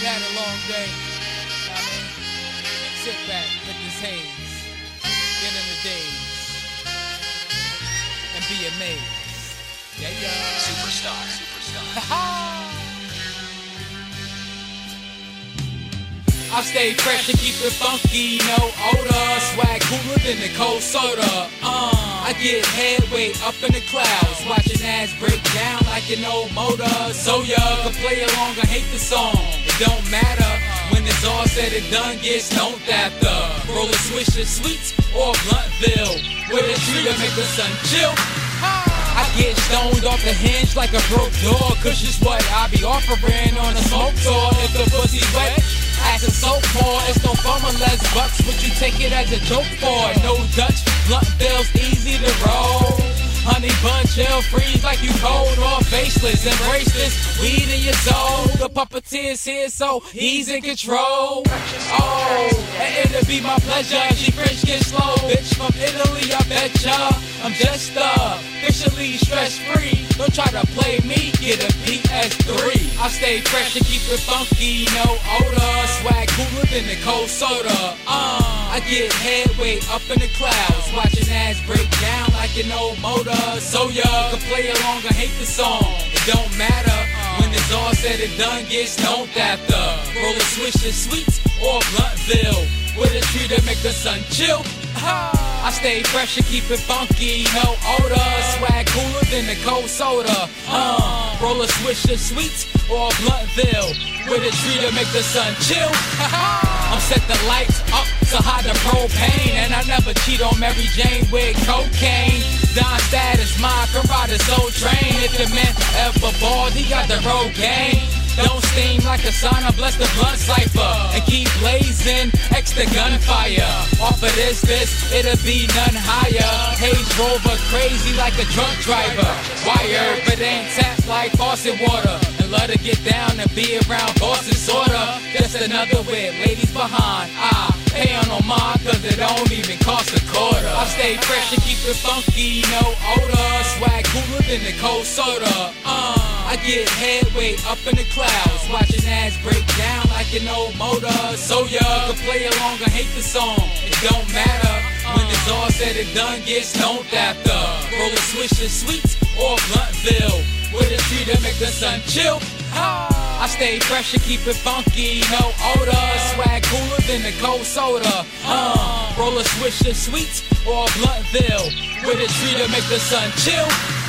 You had a long day. I mean, sit back, let this haze get in the days and be amazed. Yeah, yeah. Superstar, superstar. I stay fresh and keep it funky, no odor. Swag cooler than the cold soda. Uh, I get headway up in the clouds, watching ass break down like an old motor. So ya can play along I hate the song. It don't matter when it's all said and done. Get stoned after. Roll a Swisher Sweets or Bluntville with a tree to make the sun chill. I get stoned off the hinge like a broke door. Cause it's what I be offering on a smoke tour. If the pussy wet, It's no fun unless bucks, but you take it as a joke for. No Dutch, blunt bills, easy to roll. Honey bun, chill, freeze like you cold or faceless. Embrace this weed in your soul. The puppeteer's here, so he's in control. Oh, and it'll be my pleasure. She French get slow, bitch from Italy, I betcha. I'm just uh, officially stress free. Don't try to play me, get a PS3. I stay fresh and keep it funky, no odor. Swag cooler than the cold soda. Uh, I get headway up in the clouds, watching ass break down like an old motor. So ya can play along or hate the song. It don't matter when it's all said and done. Get stoned after. Roll a Swisher Sweets or Bluntville with a tree to make the sun chill. I stay fresh and keep it funky, no odor. Swag cooler than the cold soda. Uh, roll a Swisher Sweets or a Bluntville with a tree to make the sun chill. I'm set the lights up to hide the propane, and I never cheat on Mary Jane with cocaine. Don status, my ride is so trained. If the man ever bald, he got the road game. Don't steam a sauna, bless the blunt cipher And keep blazing, extra gunfire. Off of this, this, it'll be none higher. Haze rover crazy like a drunk driver. Wire, but ain't tapped like faucet water. And love to get down and be around bosses, sorta. Just another with ladies behind. I pay on it don't even cost a quarter I stay fresh and keep it funky, no odor Swag cooler than the cold soda uh, I get headway up in the clouds, watching ass break down like an old motor. So ya can play along or hate the song. It don't matter when it's all said and done. Get stoned after. Roll a sweets or Bluntville with a tree to make the sun chill. I stay fresh and keep it funky, no odor. Swag cooler than the cold soda. Uh, roll a Swisher Sweets or Bluntville with a tree to make the sun chill.